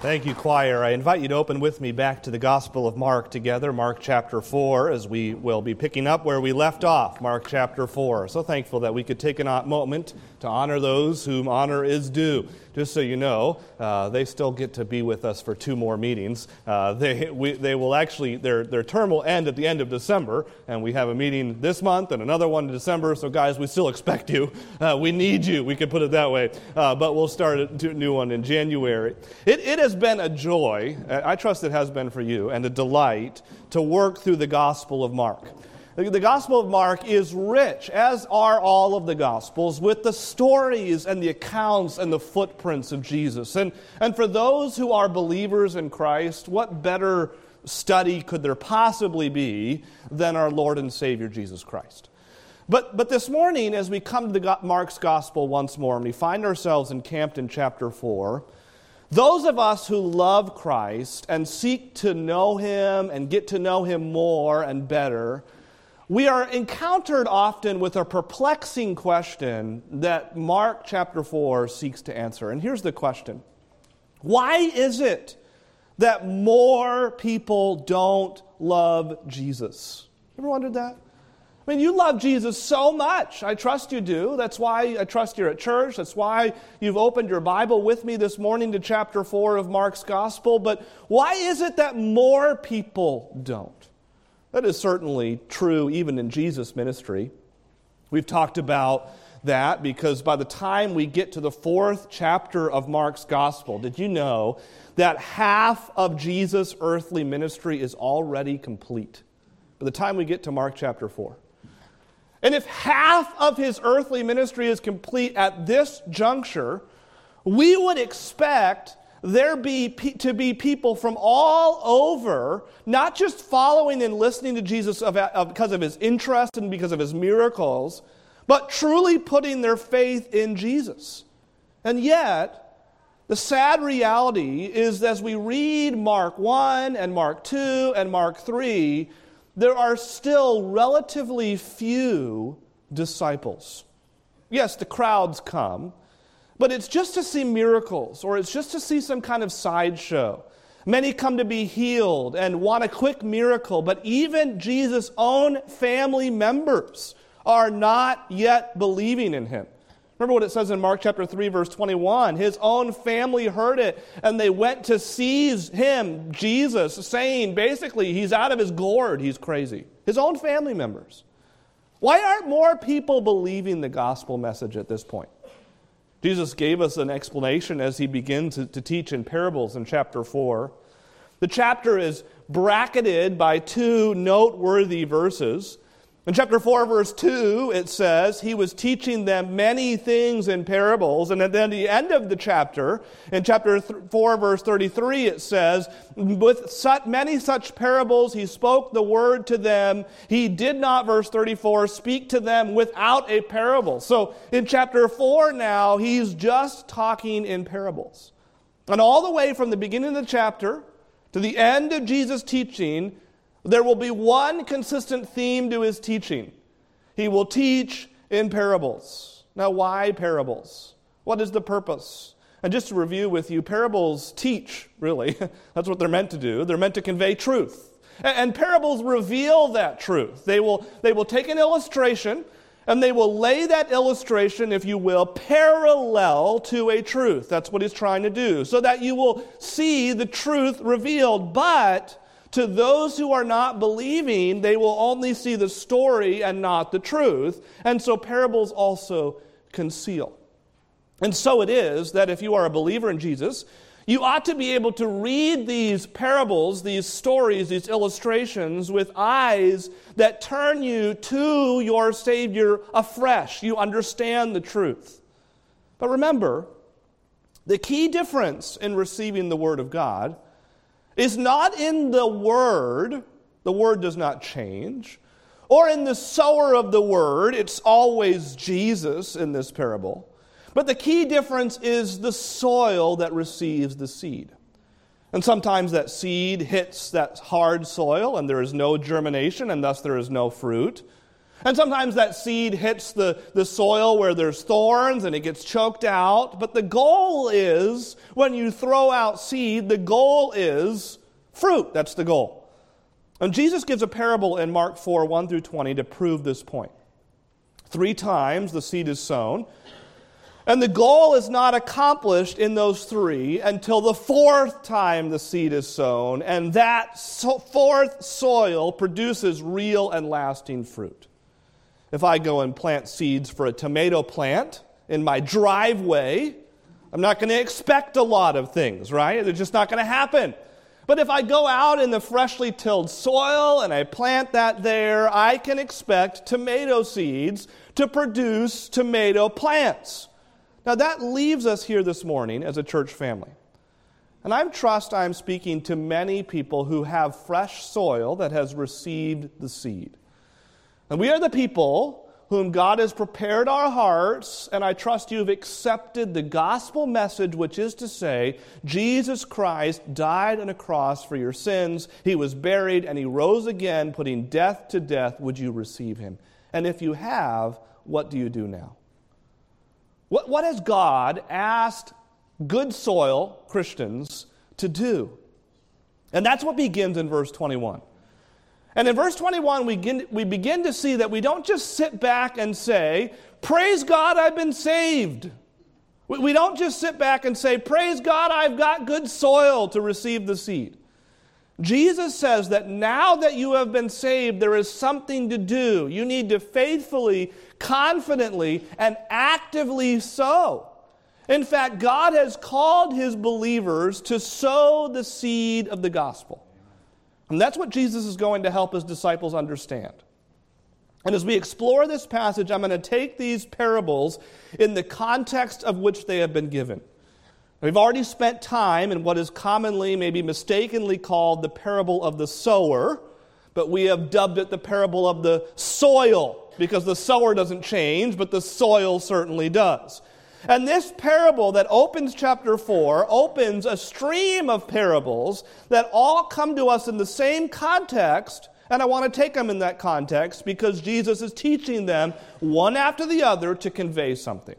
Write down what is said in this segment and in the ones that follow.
Thank you, choir. I invite you to open with me back to the Gospel of Mark together, Mark chapter 4, as we will be picking up where we left off, Mark chapter 4. So thankful that we could take a moment to honor those whom honor is due. Just so you know, uh, they still get to be with us for two more meetings. Uh, they, we, they will actually, their, their term will end at the end of December, and we have a meeting this month and another one in December. So, guys, we still expect you. Uh, we need you, we could put it that way. Uh, but we'll start a new one in January. It, it has been a joy, I trust it has been for you, and a delight to work through the Gospel of Mark. The Gospel of Mark is rich, as are all of the Gospels, with the stories and the accounts and the footprints of Jesus. And, and for those who are believers in Christ, what better study could there possibly be than our Lord and Savior Jesus Christ? But, but this morning, as we come to the, Mark's Gospel once more, and we find ourselves encamped in chapter 4, those of us who love Christ and seek to know Him and get to know Him more and better, we are encountered often with a perplexing question that Mark chapter 4 seeks to answer. And here's the question Why is it that more people don't love Jesus? Ever wondered that? I mean, you love Jesus so much. I trust you do. That's why I trust you're at church. That's why you've opened your Bible with me this morning to chapter 4 of Mark's Gospel. But why is it that more people don't? That is certainly true even in Jesus' ministry. We've talked about that because by the time we get to the fourth chapter of Mark's gospel, did you know that half of Jesus' earthly ministry is already complete? By the time we get to Mark chapter 4. And if half of his earthly ministry is complete at this juncture, we would expect there be to be people from all over, not just following and listening to Jesus of, because of his interest and because of his miracles, but truly putting their faith in Jesus. And yet, the sad reality is as we read Mark 1 and Mark 2 and Mark 3, there are still relatively few disciples. Yes, the crowds come. But it's just to see miracles or it's just to see some kind of sideshow. Many come to be healed and want a quick miracle, but even Jesus' own family members are not yet believing in him. Remember what it says in Mark chapter 3, verse 21. His own family heard it, and they went to seize him, Jesus, saying basically, he's out of his gourd, he's crazy. His own family members. Why aren't more people believing the gospel message at this point? Jesus gave us an explanation as he begins to, to, teach in parables in chapter 4. The chapter is bracketed by two noteworthy verses. In chapter 4, verse 2, it says, He was teaching them many things in parables. And then the end of the chapter, in chapter 4, verse 33, it says, With such, many such parables, He spoke the word to them. He did not, verse 34, speak to them without a parable. So in chapter 4 now, He's just talking in parables. And all the way from the beginning of the chapter to the end of Jesus' teaching, there will be one consistent theme to his teaching. He will teach in parables. Now, why parables? What is the purpose? And just to review with you, parables teach, really. That's what they're meant to do. They're meant to convey truth. And parables reveal that truth. They will, they will take an illustration and they will lay that illustration, if you will, parallel to a truth. That's what he's trying to do, so that you will see the truth revealed. But to those who are not believing, they will only see the story and not the truth. And so parables also conceal. And so it is that if you are a believer in Jesus, you ought to be able to read these parables, these stories, these illustrations with eyes that turn you to your Savior afresh. You understand the truth. But remember, the key difference in receiving the Word of God is not in the word, the word does not change, or in the sower of the word, it's always Jesus in this parable. But the key difference is the soil that receives the seed. And sometimes that seed hits that hard soil and there is no germination and thus there is no fruit. And sometimes that seed hits the, the soil where there's thorns and it gets choked out. But the goal is, when you throw out seed, the goal is fruit. That's the goal. And Jesus gives a parable in Mark 4 1 through 20 to prove this point. Three times the seed is sown. And the goal is not accomplished in those three until the fourth time the seed is sown, and that so fourth soil produces real and lasting fruit. If I go and plant seeds for a tomato plant in my driveway, I'm not going to expect a lot of things, right? It's just not going to happen. But if I go out in the freshly tilled soil and I plant that there, I can expect tomato seeds to produce tomato plants. Now, that leaves us here this morning as a church family. And I trust I'm speaking to many people who have fresh soil that has received the seed. And we are the people whom God has prepared our hearts, and I trust you have accepted the gospel message, which is to say, Jesus Christ died on a cross for your sins. He was buried, and he rose again, putting death to death. Would you receive him? And if you have, what do you do now? What, what has God asked good soil Christians to do? And that's what begins in verse 21. And in verse 21, we begin, we begin to see that we don't just sit back and say, Praise God, I've been saved. We, we don't just sit back and say, Praise God, I've got good soil to receive the seed. Jesus says that now that you have been saved, there is something to do. You need to faithfully, confidently, and actively sow. In fact, God has called his believers to sow the seed of the gospel. And that's what Jesus is going to help his disciples understand. And as we explore this passage, I'm going to take these parables in the context of which they have been given. We've already spent time in what is commonly, maybe mistakenly called the parable of the sower, but we have dubbed it the parable of the soil because the sower doesn't change, but the soil certainly does. And this parable that opens chapter 4 opens a stream of parables that all come to us in the same context. And I want to take them in that context because Jesus is teaching them one after the other to convey something.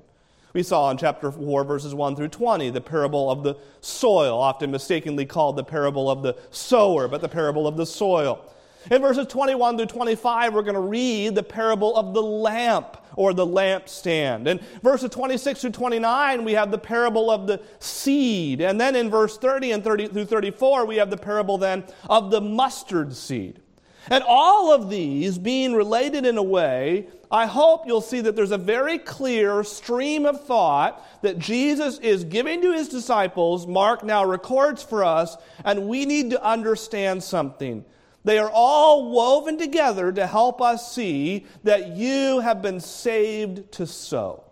We saw in chapter 4, verses 1 through 20, the parable of the soil, often mistakenly called the parable of the sower, but the parable of the soil. In verses 21 through 25, we're going to read the parable of the lamp or the lampstand. In verses 26 through 29, we have the parable of the seed. And then in verse 30 and 30 through 34, we have the parable then of the mustard seed. And all of these being related in a way, I hope you'll see that there's a very clear stream of thought that Jesus is giving to his disciples. Mark now records for us, and we need to understand something. They are all woven together to help us see that you have been saved to sow.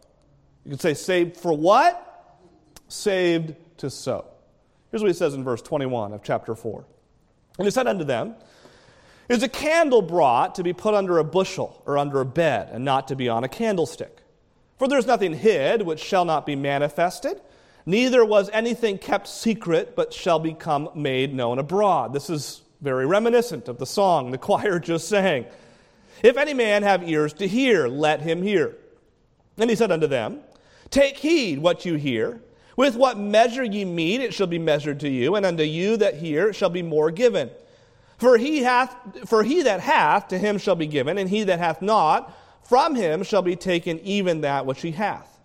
You can say, saved for what? Saved to sow. Here's what he says in verse 21 of chapter 4. And he said unto them, Is a candle brought to be put under a bushel or under a bed, and not to be on a candlestick? For there is nothing hid which shall not be manifested, neither was anything kept secret, but shall become made known abroad. This is very reminiscent of the song the choir just sang. If any man have ears to hear, let him hear. And he said unto them, Take heed what you hear. With what measure ye meet, it shall be measured to you, and unto you that hear shall be more given. For he hath for he that hath, to him shall be given, and he that hath not, from him shall be taken even that which he hath.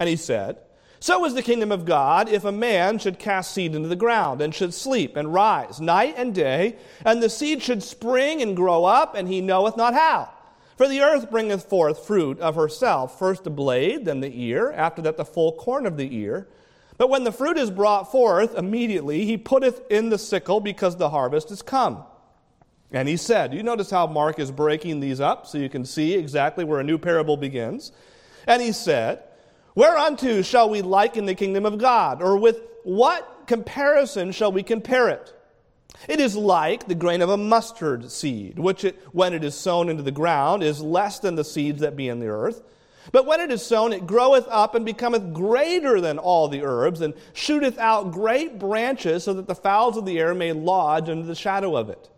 And he said, so is the kingdom of God if a man should cast seed into the ground, and should sleep and rise night and day, and the seed should spring and grow up, and he knoweth not how. For the earth bringeth forth fruit of herself, first the blade, then the ear, after that the full corn of the ear. But when the fruit is brought forth, immediately he putteth in the sickle, because the harvest is come. And he said, You notice how Mark is breaking these up so you can see exactly where a new parable begins. And he said, Whereunto shall we liken the kingdom of God? Or with what comparison shall we compare it? It is like the grain of a mustard seed, which it, when it is sown into the ground is less than the seeds that be in the earth. But when it is sown, it groweth up and becometh greater than all the herbs, and shooteth out great branches, so that the fowls of the air may lodge under the shadow of it.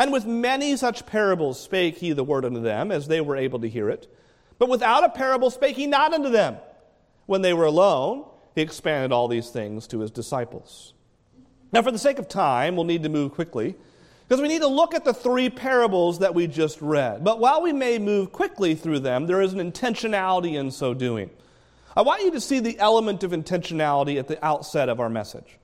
And with many such parables spake he the word unto them, as they were able to hear it. But without a parable spake he not unto them. When they were alone, he expanded all these things to his disciples. Now, for the sake of time, we'll need to move quickly because we need to look at the three parables that we just read. But while we may move quickly through them, there is an intentionality in so doing. I want you to see the element of intentionality at the outset of our message.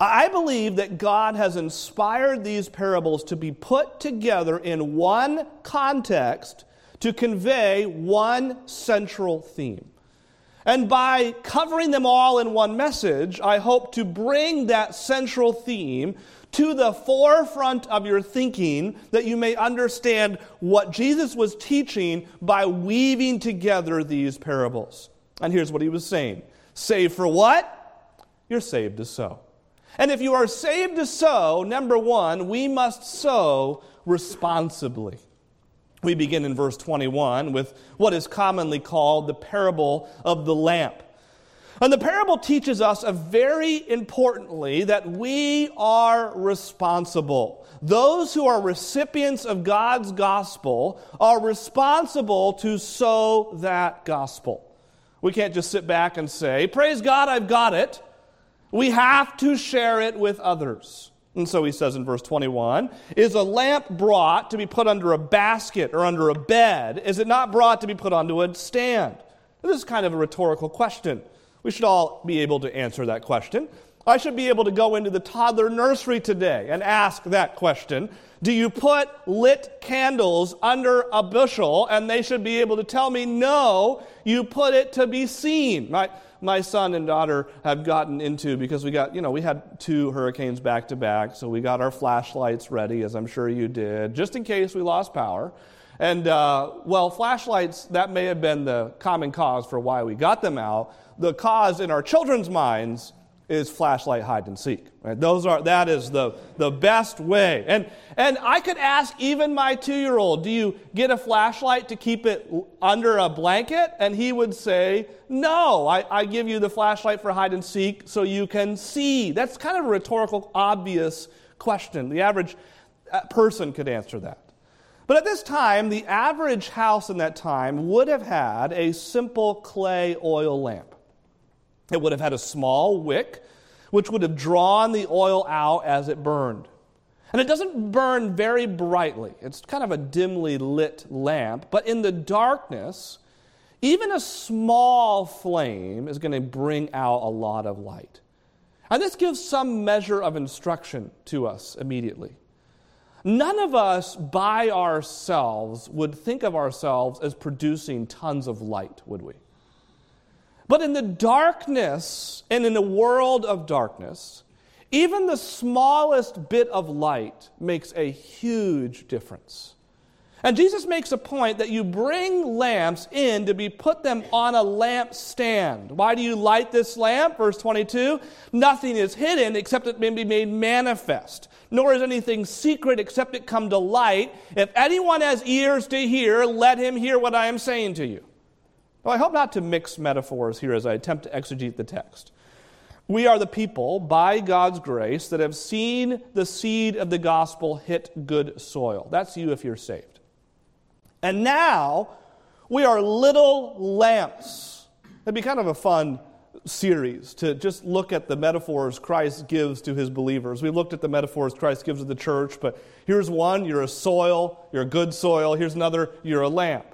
I believe that God has inspired these parables to be put together in one context to convey one central theme. And by covering them all in one message, I hope to bring that central theme to the forefront of your thinking that you may understand what Jesus was teaching by weaving together these parables. And here's what he was saying Saved for what? You're saved to sow. And if you are saved to sow, number one, we must sow responsibly. We begin in verse 21 with what is commonly called the parable of the lamp. And the parable teaches us very importantly that we are responsible. Those who are recipients of God's gospel are responsible to sow that gospel. We can't just sit back and say, Praise God, I've got it. We have to share it with others. And so he says in verse 21 Is a lamp brought to be put under a basket or under a bed? Is it not brought to be put onto a stand? This is kind of a rhetorical question. We should all be able to answer that question. I should be able to go into the toddler nursery today and ask that question. Do you put lit candles under a bushel? And they should be able to tell me, no, you put it to be seen. Right? My son and daughter have gotten into because we got, you know, we had two hurricanes back to back, so we got our flashlights ready, as I'm sure you did, just in case we lost power. And, uh, well, flashlights, that may have been the common cause for why we got them out. The cause in our children's minds is flashlight hide and seek. Right? Those are that is the, the best way. And and I could ask even my two year old, do you get a flashlight to keep it under a blanket? And he would say, No, I, I give you the flashlight for hide and seek so you can see. That's kind of a rhetorical, obvious question. The average uh, person could answer that. But at this time, the average house in that time would have had a simple clay oil lamp. It would have had a small wick, which would have drawn the oil out as it burned. And it doesn't burn very brightly, it's kind of a dimly lit lamp, but in the darkness, even a small flame is going to bring out a lot of light. And this gives some measure of instruction to us immediately. None of us by ourselves would think of ourselves as producing tons of light, would we? But in the darkness and in a world of darkness, even the smallest bit of light makes a huge difference. And Jesus makes a point that you bring lamps in to be put them on a lamp stand. Why do you light this lamp? Verse 22 Nothing is hidden except it may be made manifest, nor is anything secret except it come to light. If anyone has ears to hear, let him hear what I am saying to you. Well, I hope not to mix metaphors here as I attempt to exegete the text. We are the people, by God's grace, that have seen the seed of the gospel hit good soil. That's you if you're saved. And now we are little lamps. It'd be kind of a fun series to just look at the metaphors Christ gives to his believers. We looked at the metaphors Christ gives to the church, but here's one you're a soil, you're a good soil. Here's another, you're a lamp.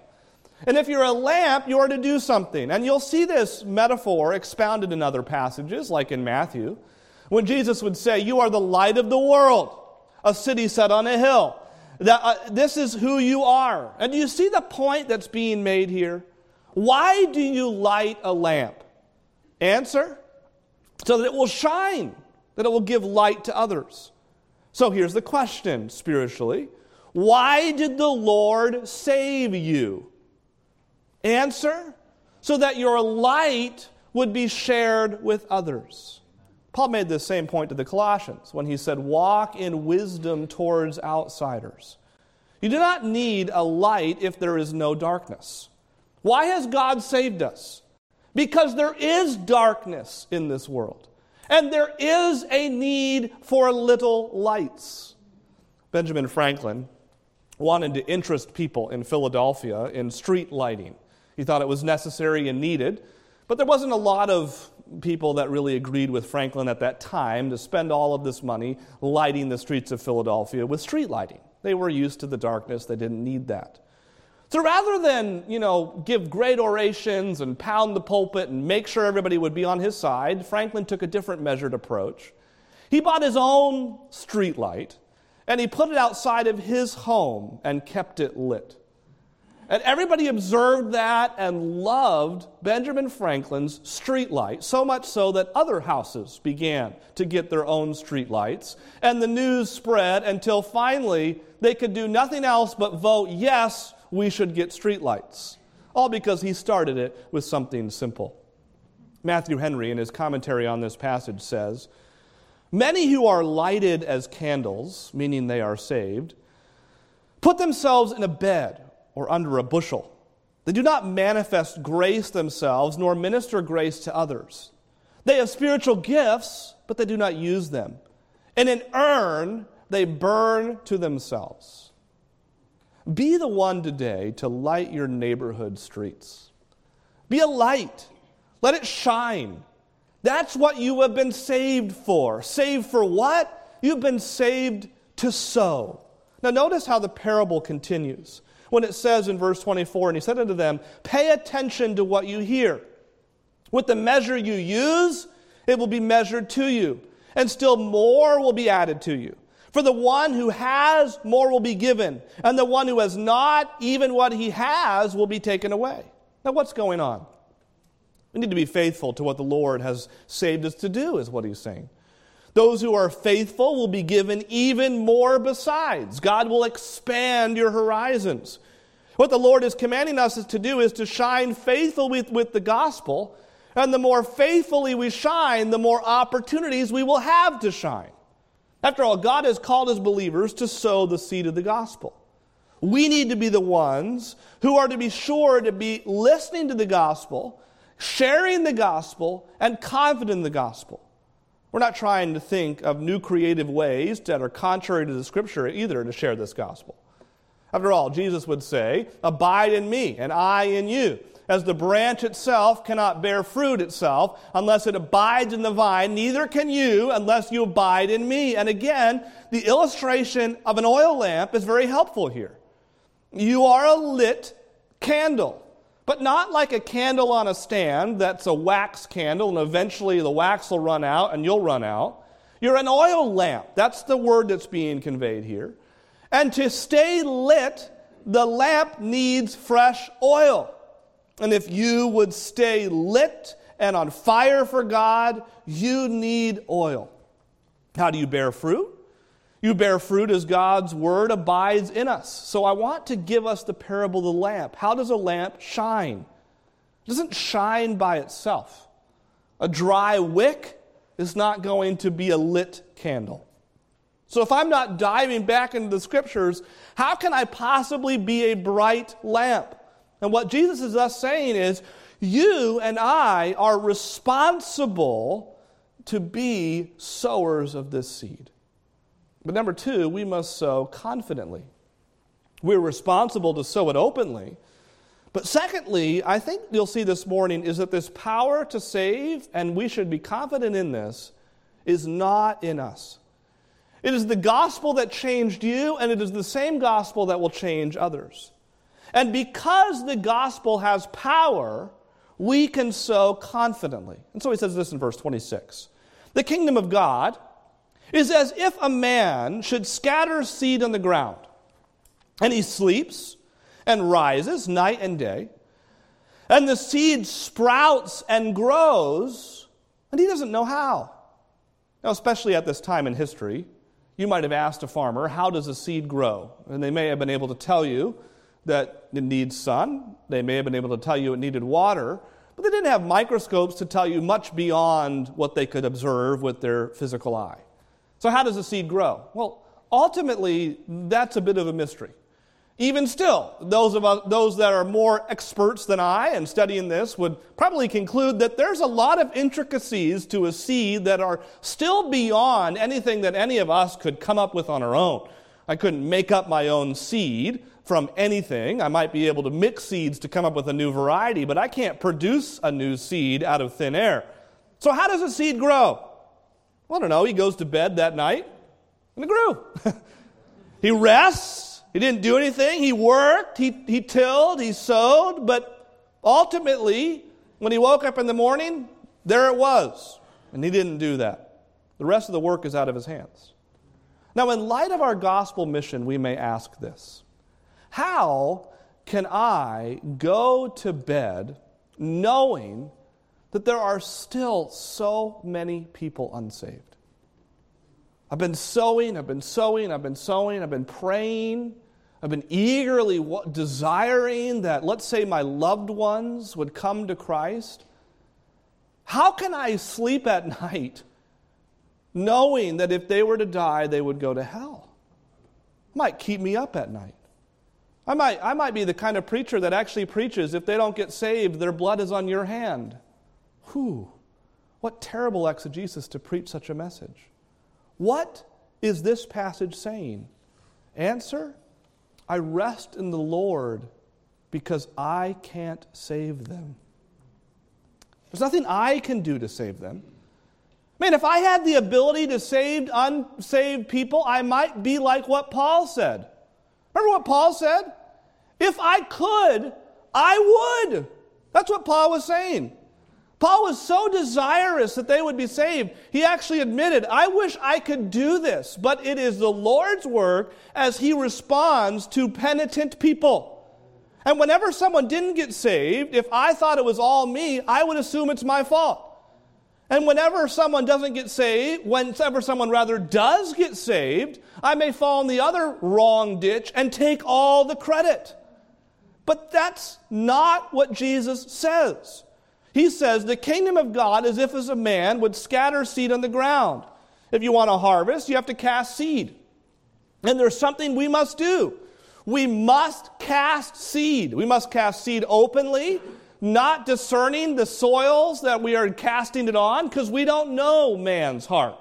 And if you're a lamp, you are to do something. And you'll see this metaphor expounded in other passages, like in Matthew, when Jesus would say, You are the light of the world, a city set on a hill. That, uh, this is who you are. And do you see the point that's being made here? Why do you light a lamp? Answer so that it will shine, that it will give light to others. So here's the question spiritually Why did the Lord save you? Answer so that your light would be shared with others. Paul made the same point to the Colossians when he said, Walk in wisdom towards outsiders. You do not need a light if there is no darkness. Why has God saved us? Because there is darkness in this world, and there is a need for little lights. Benjamin Franklin wanted to interest people in Philadelphia in street lighting. He thought it was necessary and needed, but there wasn't a lot of people that really agreed with Franklin at that time to spend all of this money lighting the streets of Philadelphia with street lighting. They were used to the darkness, they didn't need that. So rather than, you know, give great orations and pound the pulpit and make sure everybody would be on his side, Franklin took a different measured approach. He bought his own street light and he put it outside of his home and kept it lit. And everybody observed that and loved Benjamin Franklin's streetlight, so much so that other houses began to get their own streetlights. And the news spread until finally they could do nothing else but vote yes, we should get streetlights. All because he started it with something simple. Matthew Henry, in his commentary on this passage, says Many who are lighted as candles, meaning they are saved, put themselves in a bed or under a bushel. They do not manifest grace themselves, nor minister grace to others. They have spiritual gifts, but they do not use them. In an urn, they burn to themselves. Be the one today to light your neighborhood streets. Be a light. Let it shine. That's what you have been saved for. Saved for what? You've been saved to sow. Now, notice how the parable continues when it says in verse 24, and he said unto them, Pay attention to what you hear. With the measure you use, it will be measured to you, and still more will be added to you. For the one who has, more will be given, and the one who has not, even what he has will be taken away. Now, what's going on? We need to be faithful to what the Lord has saved us to do, is what he's saying. Those who are faithful will be given even more besides. God will expand your horizons. What the Lord is commanding us to do is to shine faithful with, with the gospel. And the more faithfully we shine, the more opportunities we will have to shine. After all, God has called his believers to sow the seed of the gospel. We need to be the ones who are to be sure to be listening to the gospel, sharing the gospel, and confident in the gospel. We're not trying to think of new creative ways that are contrary to the scripture either to share this gospel. After all, Jesus would say, Abide in me, and I in you. As the branch itself cannot bear fruit itself unless it abides in the vine, neither can you unless you abide in me. And again, the illustration of an oil lamp is very helpful here. You are a lit candle but not like a candle on a stand that's a wax candle and eventually the wax will run out and you'll run out. You're an oil lamp. That's the word that's being conveyed here. And to stay lit, the lamp needs fresh oil. And if you would stay lit and on fire for God, you need oil. How do you bear fruit? You bear fruit as God's word abides in us. So I want to give us the parable of the lamp. How does a lamp shine? It doesn't shine by itself. A dry wick is not going to be a lit candle. So if I'm not diving back into the scriptures, how can I possibly be a bright lamp? And what Jesus is thus saying is, you and I are responsible to be sowers of this seed. But number two, we must sow confidently. We're responsible to sow it openly. But secondly, I think you'll see this morning is that this power to save, and we should be confident in this, is not in us. It is the gospel that changed you, and it is the same gospel that will change others. And because the gospel has power, we can sow confidently. And so he says this in verse 26 The kingdom of God is as if a man should scatter seed on the ground, and he sleeps and rises night and day, and the seed sprouts and grows, and he doesn't know how. Now, especially at this time in history, you might have asked a farmer, How does a seed grow? And they may have been able to tell you that it needs sun, they may have been able to tell you it needed water, but they didn't have microscopes to tell you much beyond what they could observe with their physical eye. So, how does a seed grow? Well, ultimately, that's a bit of a mystery. Even still, those, of us, those that are more experts than I and studying this would probably conclude that there's a lot of intricacies to a seed that are still beyond anything that any of us could come up with on our own. I couldn't make up my own seed from anything. I might be able to mix seeds to come up with a new variety, but I can't produce a new seed out of thin air. So, how does a seed grow? I don't know. He goes to bed that night and it grew. he rests. He didn't do anything. He worked. He, he tilled. He sowed. But ultimately, when he woke up in the morning, there it was. And he didn't do that. The rest of the work is out of his hands. Now, in light of our gospel mission, we may ask this How can I go to bed knowing that there are still so many people unsaved? I've been sowing, I've been sowing, I've been sowing, I've been praying, I've been eagerly desiring that, let's say, my loved ones would come to Christ. How can I sleep at night knowing that if they were to die, they would go to hell. Might keep me up at night. I might, I might be the kind of preacher that actually preaches if they don't get saved, their blood is on your hand. Whew. What terrible exegesis to preach such a message. What is this passage saying? Answer I rest in the Lord because I can't save them. There's nothing I can do to save them. Man, if I had the ability to save unsaved people, I might be like what Paul said. Remember what Paul said? If I could, I would. That's what Paul was saying. Paul was so desirous that they would be saved, he actually admitted, I wish I could do this, but it is the Lord's work as he responds to penitent people. And whenever someone didn't get saved, if I thought it was all me, I would assume it's my fault. And whenever someone doesn't get saved, whenever someone rather does get saved, I may fall in the other wrong ditch and take all the credit. But that's not what Jesus says. He says the kingdom of God is if as a man would scatter seed on the ground. If you want to harvest, you have to cast seed. And there's something we must do. We must cast seed. We must cast seed openly not discerning the soils that we are casting it on because we don't know man's heart.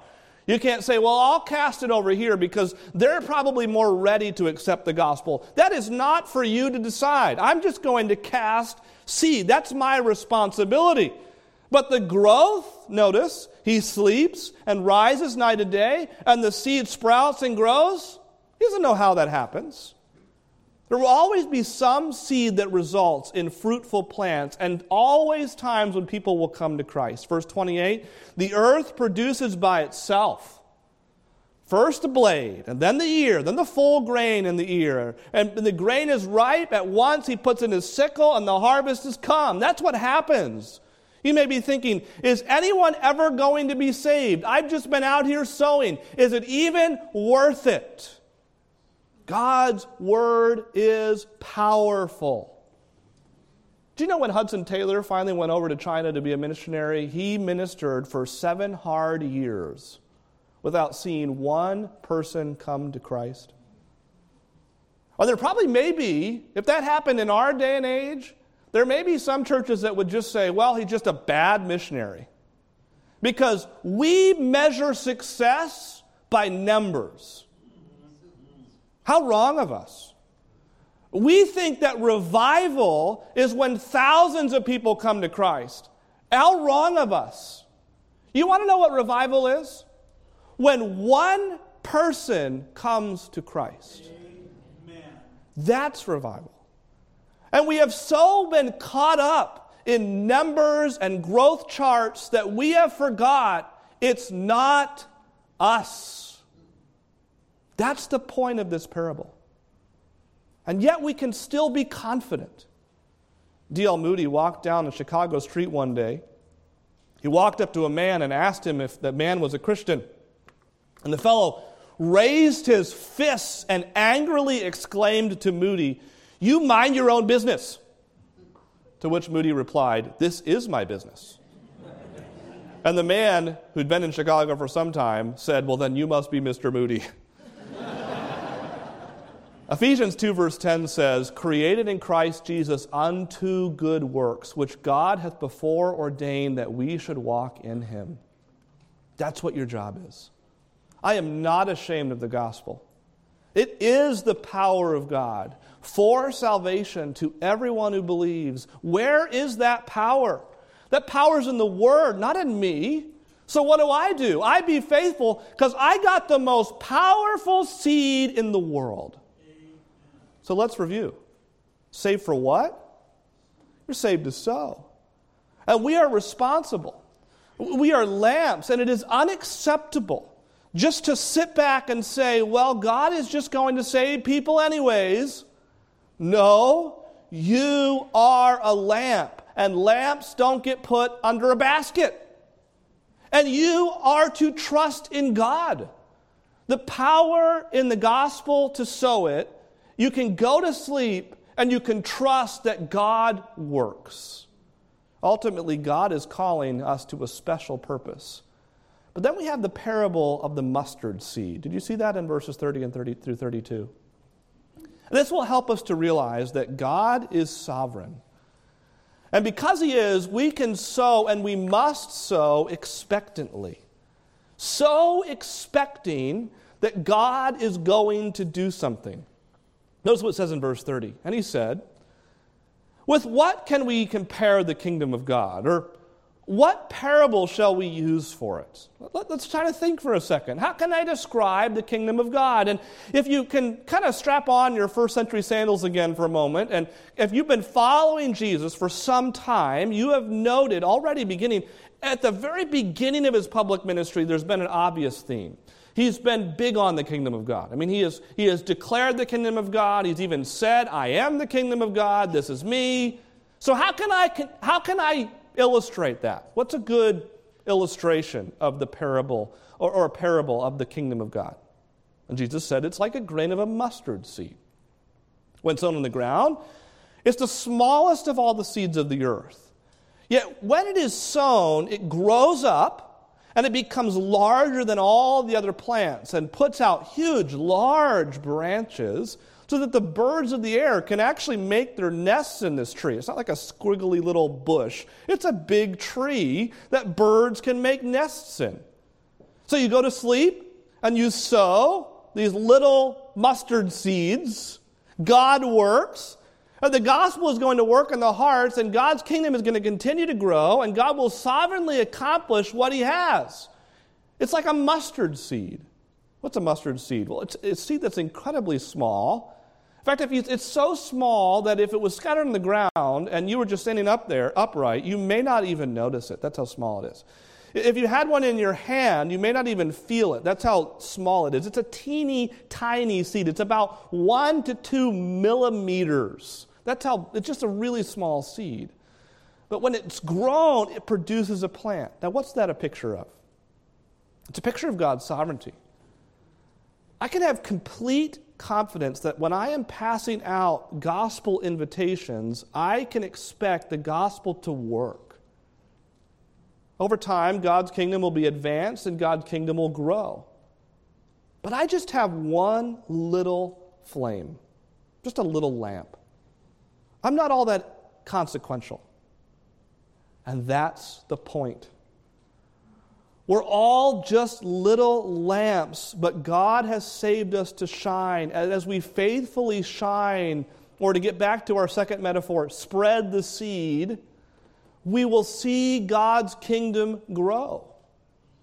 You can't say, well, I'll cast it over here because they're probably more ready to accept the gospel. That is not for you to decide. I'm just going to cast seed. That's my responsibility. But the growth, notice, he sleeps and rises night and day, and the seed sprouts and grows. He doesn't know how that happens. There will always be some seed that results in fruitful plants, and always times when people will come to Christ. Verse 28 The earth produces by itself first the blade, and then the ear, then the full grain in the ear. And the grain is ripe, at once he puts in his sickle, and the harvest is come. That's what happens. You may be thinking, is anyone ever going to be saved? I've just been out here sowing. Is it even worth it? God's word is powerful. Do you know when Hudson Taylor finally went over to China to be a missionary? He ministered for seven hard years without seeing one person come to Christ. Or there probably may be, if that happened in our day and age, there may be some churches that would just say, well, he's just a bad missionary. Because we measure success by numbers. How wrong of us. We think that revival is when thousands of people come to Christ. How wrong of us. You want to know what revival is? When one person comes to Christ. Amen. That's revival. And we have so been caught up in numbers and growth charts that we have forgot it's not us. That's the point of this parable. And yet we can still be confident. D.L. Moody walked down a Chicago street one day. He walked up to a man and asked him if that man was a Christian. And the fellow raised his fists and angrily exclaimed to Moody, You mind your own business. To which Moody replied, This is my business. and the man, who'd been in Chicago for some time, said, Well, then you must be Mr. Moody. Ephesians 2, verse 10 says, Created in Christ Jesus unto good works, which God hath before ordained that we should walk in him. That's what your job is. I am not ashamed of the gospel. It is the power of God for salvation to everyone who believes. Where is that power? That power is in the Word, not in me. So what do I do? I be faithful because I got the most powerful seed in the world. So let's review. Saved for what? You're saved to sow. And we are responsible. We are lamps, and it is unacceptable just to sit back and say, well, God is just going to save people anyways. No, you are a lamp, and lamps don't get put under a basket. And you are to trust in God. The power in the gospel to sow it, you can go to sleep and you can trust that God works. Ultimately, God is calling us to a special purpose. But then we have the parable of the mustard seed. Did you see that in verses 30 and 30 through 32? This will help us to realize that God is sovereign. And because He is, we can sow and we must sow expectantly. So expecting that God is going to do something. Notice what it says in verse 30. And He said, With what can we compare the kingdom of God? Or what parable shall we use for it? Let, us try to think for a second. How can I describe the kingdom of God? And if you can kind of strap on your first century sandals again for a moment, and if you've been following Jesus for some time, you have noted already beginning, at the very beginning of his public ministry, there's been an obvious theme. He's been big on the kingdom of God. I mean, he, is, he has declared the kingdom of God. He's even said, I am the kingdom of God. This is me. So, how can I, how can I illustrate that? What's a good illustration of the parable or, or a parable of the kingdom of God? And Jesus said it's like a grain of a mustard seed. When sown in the ground, it's the smallest of all the seeds of the earth. Yet when it is sown, it grows up and it becomes larger than all the other plants and puts out huge, large branches so that the birds of the air can actually make their nests in this tree. It's not like a squiggly little bush, it's a big tree that birds can make nests in. So you go to sleep and you sow these little mustard seeds. God works. And the gospel is going to work in the hearts, and God's kingdom is going to continue to grow, and God will sovereignly accomplish what He has. It's like a mustard seed. What's a mustard seed? Well, it's, it's a seed that's incredibly small, in fact, if you, it's so small that if it was scattered on the ground and you were just standing up there upright, you may not even notice it. That's how small it is. If you had one in your hand, you may not even feel it. That's how small it is. It's a teeny tiny seed. It's about one to two millimeters. That's how, it's just a really small seed. But when it's grown, it produces a plant. Now, what's that a picture of? It's a picture of God's sovereignty. I can have complete confidence that when I am passing out gospel invitations, I can expect the gospel to work. Over time, God's kingdom will be advanced and God's kingdom will grow. But I just have one little flame, just a little lamp. I'm not all that consequential. And that's the point. We're all just little lamps, but God has saved us to shine. As we faithfully shine, or to get back to our second metaphor, spread the seed, we will see God's kingdom grow.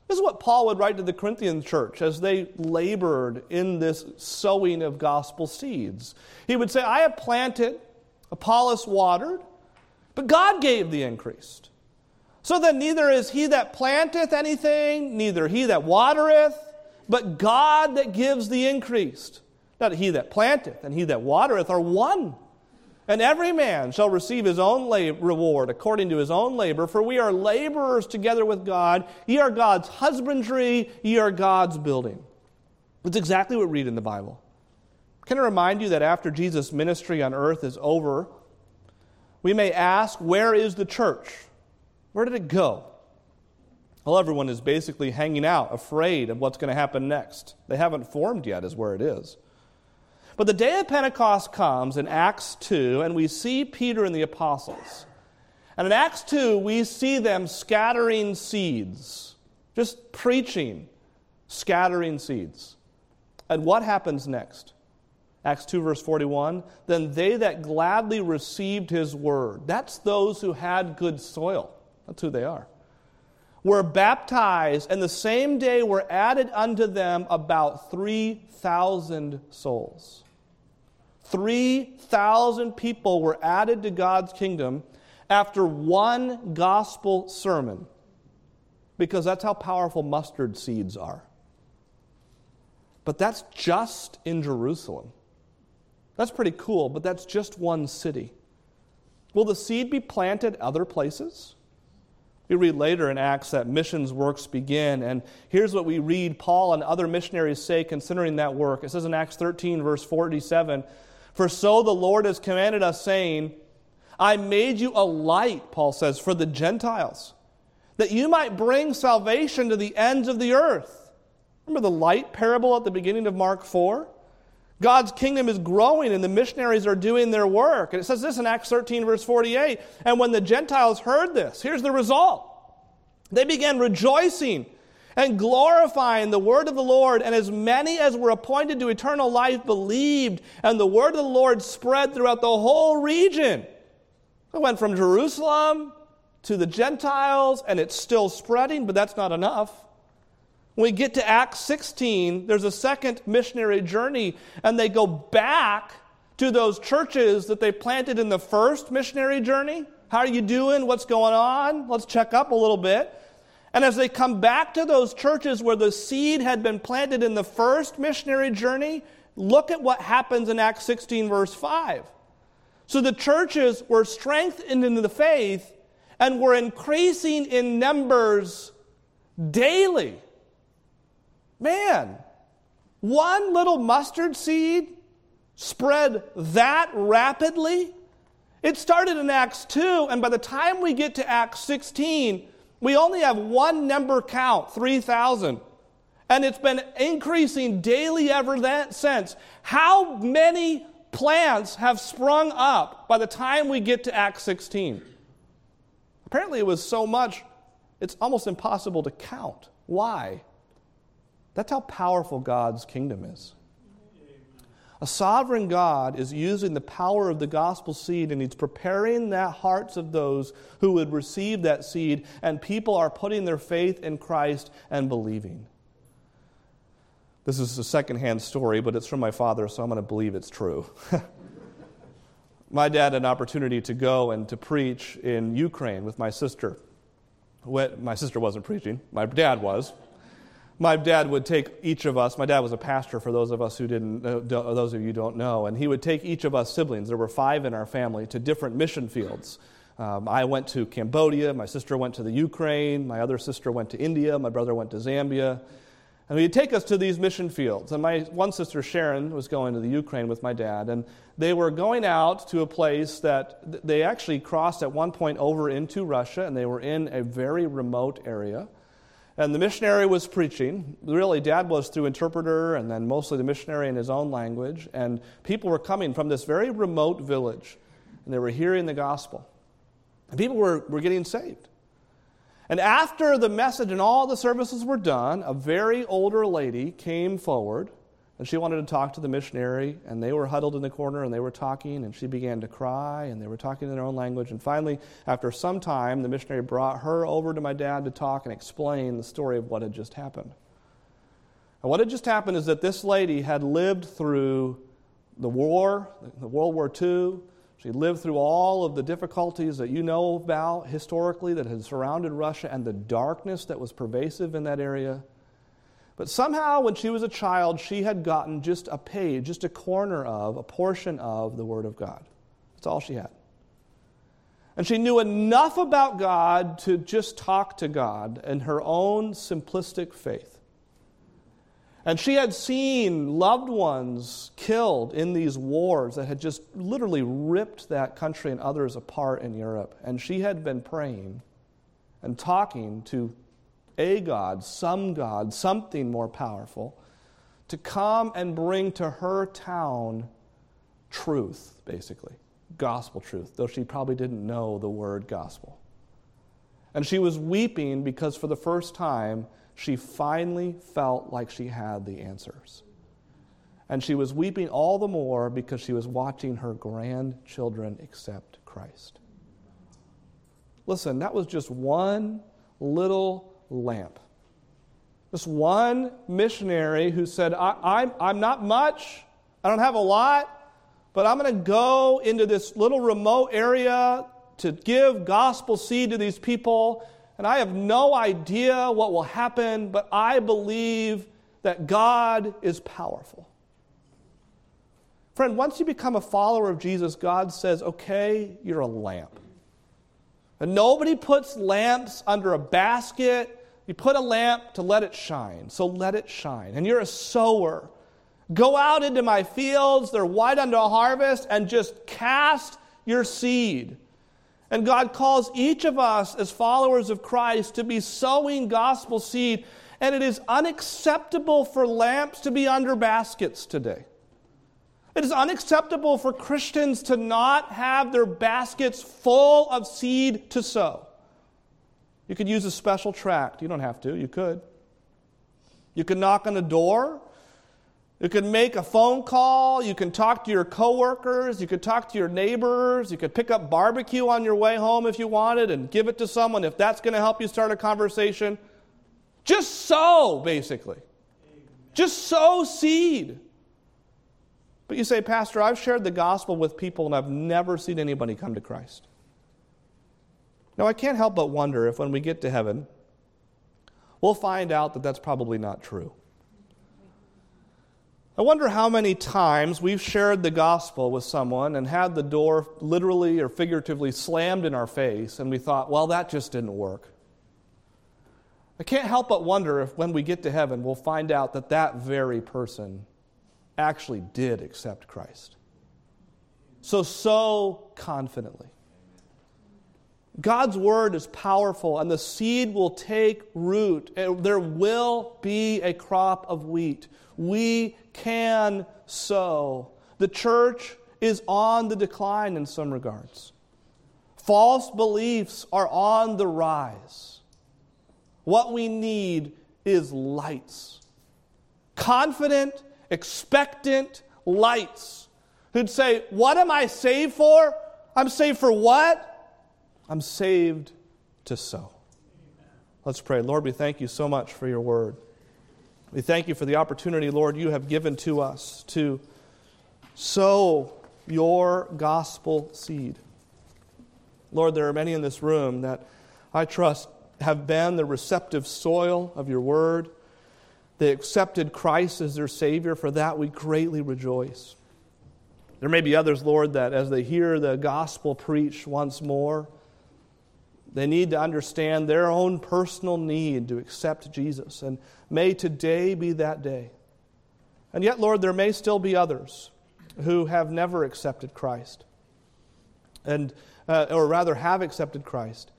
This is what Paul would write to the Corinthian church as they labored in this sowing of gospel seeds. He would say, I have planted, Apollos watered, but God gave the increase. So then neither is he that planteth anything, neither he that watereth, but God that gives the increase. Not he that planteth and he that watereth are one. And every man shall receive his own reward according to his own labor, for we are laborers together with God. Ye are God's husbandry, ye are God's building. That's exactly what we read in the Bible. Can I remind you that after Jesus' ministry on earth is over, we may ask, Where is the church? Where did it go? Well, everyone is basically hanging out, afraid of what's going to happen next. They haven't formed yet, is where it is. But the day of Pentecost comes in Acts 2, and we see Peter and the apostles. And in Acts 2, we see them scattering seeds, just preaching, scattering seeds. And what happens next? Acts 2, verse 41. Then they that gladly received his word, that's those who had good soil. That's who they are. Were baptized, and the same day were added unto them about 3,000 souls. 3,000 people were added to God's kingdom after one gospel sermon because that's how powerful mustard seeds are. But that's just in Jerusalem. That's pretty cool, but that's just one city. Will the seed be planted other places? We read later in Acts that missions works begin, and here's what we read Paul and other missionaries say considering that work. It says in Acts 13, verse 47 For so the Lord has commanded us, saying, I made you a light, Paul says, for the Gentiles, that you might bring salvation to the ends of the earth. Remember the light parable at the beginning of Mark 4? God's kingdom is growing and the missionaries are doing their work. And it says this in Acts 13, verse 48. And when the Gentiles heard this, here's the result they began rejoicing and glorifying the word of the Lord, and as many as were appointed to eternal life believed, and the word of the Lord spread throughout the whole region. It went from Jerusalem to the Gentiles, and it's still spreading, but that's not enough. When we get to Acts 16, there's a second missionary journey, and they go back to those churches that they planted in the first missionary journey. How are you doing? What's going on? Let's check up a little bit. And as they come back to those churches where the seed had been planted in the first missionary journey, look at what happens in Acts 16, verse 5. So the churches were strengthened in the faith and were increasing in numbers daily. Man, one little mustard seed spread that rapidly? It started in Acts 2, and by the time we get to Acts 16, we only have one number count 3,000. And it's been increasing daily ever that, since. How many plants have sprung up by the time we get to Acts 16? Apparently, it was so much, it's almost impossible to count. Why? That's how powerful God's kingdom is. A sovereign God is using the power of the gospel seed and he's preparing the hearts of those who would receive that seed, and people are putting their faith in Christ and believing. This is a secondhand story, but it's from my father, so I'm going to believe it's true. my dad had an opportunity to go and to preach in Ukraine with my sister. My sister wasn't preaching, my dad was my dad would take each of us my dad was a pastor for those of us who didn't uh, those of you don't know and he would take each of us siblings. There were five in our family to different mission fields. Um, i went to cambodia my sister went to the ukraine my other sister went to india my brother went to zambia. And he'd take us to these mission fields and my one sister sharon was going to the ukraine with my dad and they were going out to a place that they actually crossed at one point over into russia and they were in a very remote area and the missionary was preaching. Really, dad was through interpreter, and then mostly the missionary in his own language. And people were coming from this very remote village, and they were hearing the gospel. And people were, were getting saved. And after the message and all the services were done, a very older lady came forward and she wanted to talk to the missionary, and they were huddled in the corner and they were talking, and she began to cry, and they were talking in their own language. And finally, after some time, the missionary brought her over to my dad to talk and explain the story of what had just happened. And what had just happened is that this lady had lived through the war, the World War II. She lived through all of the difficulties that you know about historically that had surrounded Russia and the darkness that was pervasive in that area. But somehow, when she was a child, she had gotten just a page, just a corner of, a portion of the Word of God. That's all she had. And she knew enough about God to just talk to God in her own simplistic faith. And she had seen loved ones killed in these wars that had just literally ripped that country and others apart in Europe. And she had been praying and talking to a God, some God, something more powerful, to come and bring to her town truth, basically, gospel truth, though she probably didn't know the word gospel. And she was weeping because for the first time, she finally felt like she had the answers. And she was weeping all the more because she was watching her grandchildren accept Christ. Listen, that was just one little lamp. This one missionary who said, I, am I'm not much, I don't have a lot, but I'm going to go into this little remote area to give gospel seed to these people, and I have no idea what will happen, but I believe that God is powerful. Friend, once you become a follower of Jesus, God says, okay, you're a lamp. And nobody puts lamps under a basket. You put a lamp to let it shine. So let it shine. And you're a sower. Go out into my fields, they're white unto harvest, and just cast your seed. And God calls each of us as followers of Christ to be sowing gospel seed. And it is unacceptable for lamps to be under baskets today. It is unacceptable for Christians to not have their baskets full of seed to sow. You could use a special tract. You don't have to, you could. You could knock on a door. You could make a phone call. You can talk to your coworkers. You could talk to your neighbors. You could pick up barbecue on your way home if you wanted and give it to someone if that's going to help you start a conversation. Just sow, basically. Just sow seed. But you say, Pastor, I've shared the gospel with people and I've never seen anybody come to Christ. Now, I can't help but wonder if when we get to heaven, we'll find out that that's probably not true. I wonder how many times we've shared the gospel with someone and had the door literally or figuratively slammed in our face, and we thought, well, that just didn't work. I can't help but wonder if when we get to heaven, we'll find out that that very person actually did accept Christ. So, so confidently. God's word is powerful, and the seed will take root. There will be a crop of wheat. We can sow. The church is on the decline in some regards. False beliefs are on the rise. What we need is lights. Confident expectant lights who'd say, What am I saved for? I'm saved for what? I'm saved to sow. Let's pray. Lord, we thank you so much for your word. We thank you for the opportunity, Lord, you have given to us to sow your gospel seed. Lord, there are many in this room that I trust have been the receptive soil of your word. They accepted Christ as their Savior. For that, we greatly rejoice. There may be others, Lord, that as they hear the gospel preached once more, they need to understand their own personal need to accept Jesus. And may today be that day. And yet, Lord, there may still be others who have never accepted Christ, and, uh, or rather have accepted Christ,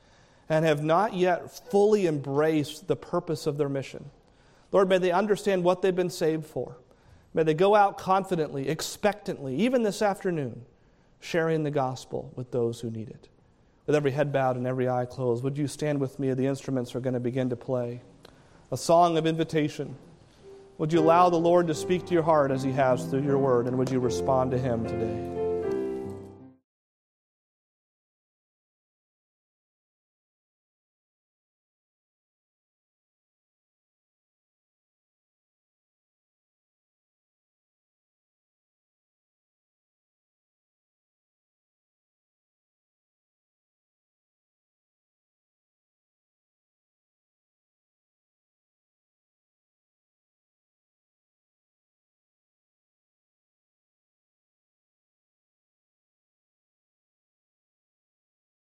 and have not yet fully embraced the purpose of their mission. Lord, may they understand what they've been saved for. May they go out confidently, expectantly, even this afternoon, sharing the gospel with those who need it. With every head bowed and every eye closed, would you stand with me? The instruments are going to begin to play a song of invitation. Would you allow the Lord to speak to your heart as He has through your word, and would you respond to Him today?